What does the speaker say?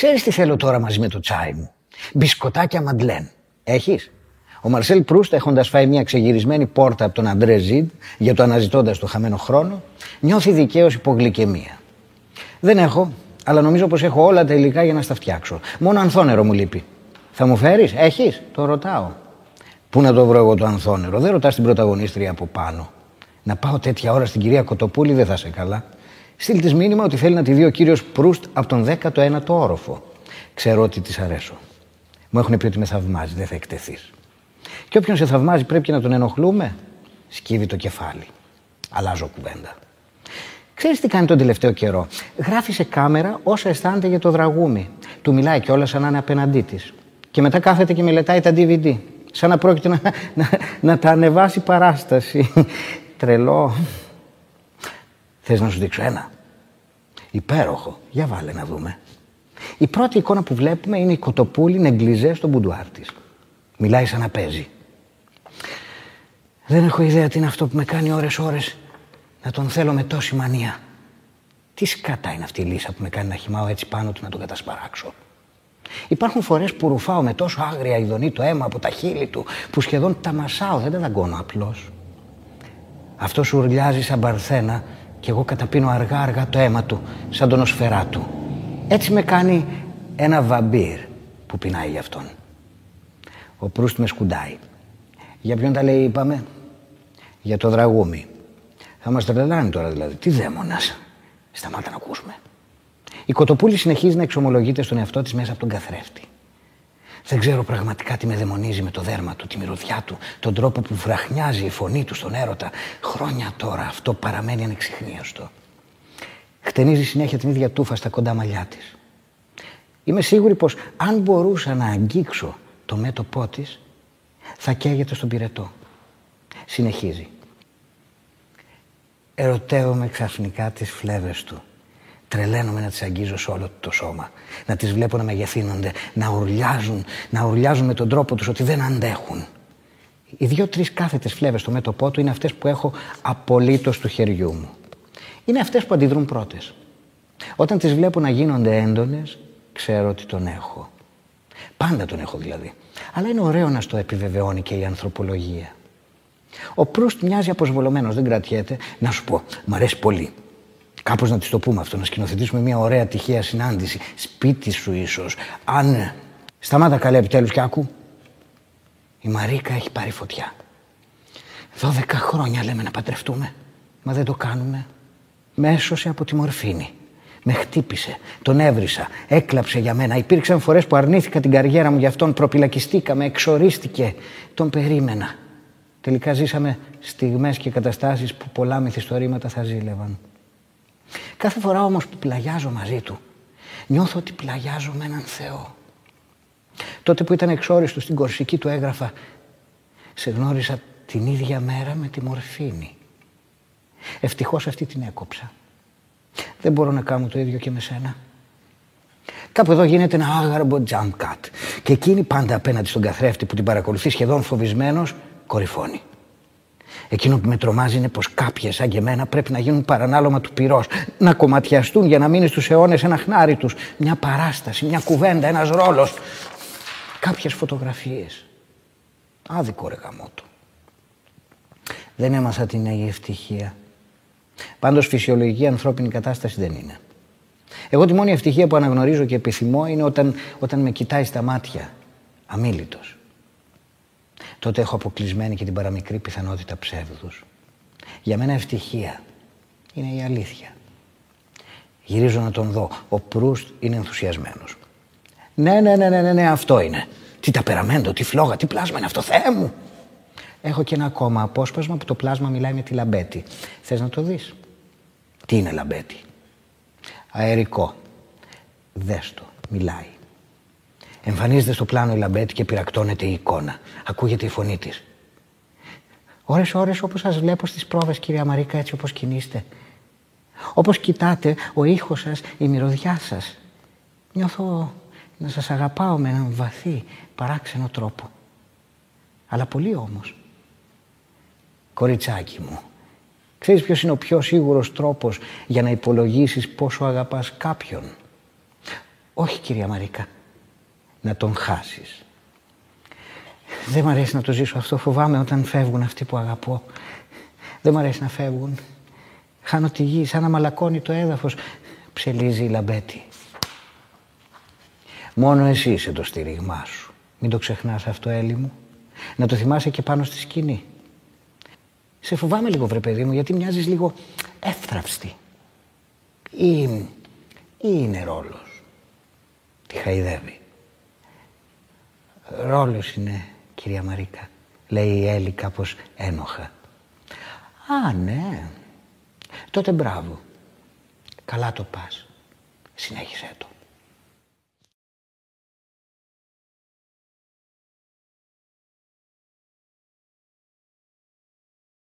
Ξέρεις τι θέλω τώρα μαζί με το τσάι μου; Μπισκοτάκια μαντλέν. Έχεις; Ο Μαρσέλ Προύστ, έχοντας φάει μια ξεγυρισμένη πόρτα από τον Αντρέ Ζιντ για το αναζητώντας το χαμένο χρόνο, νιώθει δικαίως υπογλυκαιμία. Δεν έχω, αλλά νομίζω πως έχω όλα τα υλικά για να στα φτιάξω. Μόνο ανθόνερο μου λείπει. Θα μου φέρεις, έχεις, το ρωτάω. Πού να το βρω εγώ το ανθόνερο, δεν ρωτάς την πρωταγωνίστρια από πάνω. Να πάω τέτοια ώρα στην κυρία Κοτοπούλη δεν θα σε καλά. Στείλ της μήνυμα ότι θέλει να τη δει ο κύριος Προύστ από τον 19ο όροφο. Ξέρω ότι της αρέσω. Μου έχουν πει ότι με θαυμάζει, δεν θα εκτεθείς. Και όποιον σε θαυμάζει πρέπει να τον ενοχλούμε. Σκύβει το κεφάλι. Αλλάζω κουβέντα. Ξέρεις τι κάνει τον τελευταίο καιρό; Γράφει σε κάμερα όσα αισθάνεται για το δραγούμι. Του μιλάει κιόλας σαν να είναι απέναντί της. Και μετά κάθεται και μελετάει τα DVD. Σαν να πρόκειται να, να, να τα ανεβάσει παράσταση. Τρελό. Θες να σου δείξω ένα; Υπέροχο. Για βάλε να δούμε. Η πρώτη εικόνα που βλέπουμε είναι η κοτοπούλη νεγκλιζέ στο μπουντουάρ της. Μιλάει σαν να παίζει. Δεν έχω ιδέα τι είναι αυτό που με κάνει ώρες ώρες να τον θέλω με τόση μανία. Τι σκατά είναι αυτή η λύσα που με κάνει να χυμάω έτσι πάνω του να τον κατασπαράξω; Υπάρχουν φορές που ρουφάω με τόσο άγρια ειδονή το αίμα από τα χείλη του, που σχεδόν τα μασάω, δεν τα δαγκώνω απλώς. Αυτός σου ουρλιάζει σαν παρθένα και εγώ καταπίνω αργά-αργά το αίμα του, σαν τον οσφαιρά του. Έτσι με κάνει ένα βαμπύρ που πεινάει για αυτόν. Ο Προύστ με σκουντάει. Για ποιον τα λέει είπαμε; Για το δραγούμι. Θα μας τρελάνει τώρα δηλαδή. Τι δαίμονας. Σταμάτα να ακούσουμε. Η Κοτοπούλη συνεχίζει να εξομολογείται στον εαυτό της μέσα από τον καθρέφτη. Δεν ξέρω πραγματικά τι με δαιμονίζει με το δέρμα του, τη μυρωδιά του, τον τρόπο που βραχνιάζει η φωνή του στον έρωτα. Χρόνια τώρα αυτό παραμένει ανεξιχνίωστο. Χτενίζει συνέχεια την ίδια τούφα στα κοντά μαλλιά της. Είμαι σίγουρη πως αν μπορούσα να αγγίξω το μέτωπό της θα καίγεται στον πυρετό. Συνεχίζει. Ερωτεύομαι ξαφνικά τις φλέβες του. Τρελαίνομαι να τις αγγίζω σε όλο το σώμα. Να τις βλέπω να μεγεθύνονται, να ουρλιάζουν, να ουρλιάζουν με τον τρόπο τους ότι δεν αντέχουν. Οι δύο-τρεις κάθετες φλέβες στο μέτωπό του είναι αυτές που έχω απολύτως του χεριού μου. Είναι αυτές που αντιδρούν πρώτες. Όταν τις βλέπω να γίνονται έντονες, ξέρω ότι τον έχω. Πάντα τον έχω δηλαδή. Αλλά είναι ωραίο να στο επιβεβαιώνει και η ανθρωπολογία. Ο Προύστ μοιάζει αποσβολωμένος, δεν κρατιέται. Να σου πω, μ' αρέσει πολύ. Κάπως να της το πούμε αυτό, να σκηνοθετήσουμε μια ωραία τυχαία συνάντηση. Σπίτι σου ίσως. Αν. Σταμάτα καλέ επιτέλους και άκου. Η Μαρίκα έχει πάρει φωτιά. Δώδεκα χρόνια λέμε να παντρευτούμε. Μα δεν το κάνουμε. Με έσωσε από τη μορφήνη. Με χτύπησε, τον έβρισα, έκλαψε για μένα. Υπήρξαν φορές που αρνήθηκα την καριέρα μου για αυτόν, προπυλακιστήκαμε, εξορίστηκε. Τον περίμενα. Τελικά ζήσαμε στιγμές και καταστάσεις που πολλά μυθιστορήματα θα ζήλευαν. Κάθε φορά όμως που πλαγιάζω μαζί του, νιώθω ότι πλαγιάζω με έναν Θεό. Τότε που ήταν εξόριστο στην Κορσική του έγραφα, σε γνώρισα την ίδια μέρα με τη μορφήνη. Ευτυχώς αυτή την έκοψα. Δεν μπορώ να κάνω το ίδιο και με σένα. Κάπου εδώ γίνεται ένα άγαρμπο jump cut. Και εκείνη πάντα απέναντι στον καθρέφτη που την παρακολουθεί σχεδόν φοβισμένος, κορυφώνει. Εκείνο που με τρομάζει είναι πως κάποιες, σαν και εμένα, πρέπει να γίνουν παρανάλωμα του πυρός. Να κομματιαστούν για να μείνει στους αιώνες ένα χνάρι τους. Μια παράσταση, μια κουβέντα, ένας ρόλος. Κάποιες φωτογραφίες. Άδικο ρε γαμότο. Δεν έμαθα την Αγία Ευτυχία. Πάντως φυσιολογική ανθρώπινη κατάσταση δεν είναι. Εγώ τη μόνη ευτυχία που αναγνωρίζω και επιθυμώ είναι όταν, όταν με κοιτάει στα μάτια, αμήλυτος. Τότε έχω αποκλεισμένη και την παραμικρή πιθανότητα ψεύδους. Για μένα ευτυχία είναι η αλήθεια. Γυρίζω να τον δω. Ο Προύστ είναι ενθουσιασμένος. Ναι, ναι, ναι, ναι, ναι, ναι αυτό είναι. Τι ταπεραμέντο, τι φλόγα, τι πλάσμα είναι αυτό, Θεέ μου. Έχω και ένα ακόμα απόσπασμα που το πλάσμα μιλάει με τη λαμπέτη. Θες να το δεις; Τι είναι λαμπέτη; Αερικό. Δες το. Μιλάει. Εμφανίζεται στο πλάνο η λαμπέτη και πυρακτώνεται η εικόνα. Ακούγεται η φωνή της. Ώρες ώρες όπως σας βλέπω στις πρόβες κυρία Μαρίκα έτσι όπως κινείστε. Όπως κοιτάτε ο ήχος σας, η μυρωδιά σας. Νιώθω να σας αγαπάω με έναν βαθύ παράξενο τρόπο. Αλλά πολύ όμως. Κοριτσάκι μου, ξέρεις ποιος είναι ο πιο σίγουρος τρόπος για να υπολογίσεις πόσο αγαπάς κάποιον; Όχι κυρία Μαρίκα, να τον χάσεις. Δεν μ' αρέσει να το ζήσω αυτό, φοβάμαι όταν φεύγουν αυτοί που αγαπώ. Δεν μ' αρέσει να φεύγουν. Χάνω τη γη, σαν να μαλακώνει το έδαφος. Ψελίζει η λαμπέτη. Μόνο εσύ είσαι το στήριγμά σου. Μην το ξεχνάς αυτό, Έλλη μου. Να το θυμάσαι και πάνω στη σκηνή. Σε φοβάμαι λίγο, βρε παιδί μου, γιατί μοιάζεις λίγο εύθραυστη. Ή, ή είναι ρόλος. Τη χαϊδεύει. Ρόλος είναι, κυρία Μαρίκα, λέει η Έλλη κάπως ένοχα. Α, ναι. Τότε μπράβο. Καλά το πας. Συνέχισε το.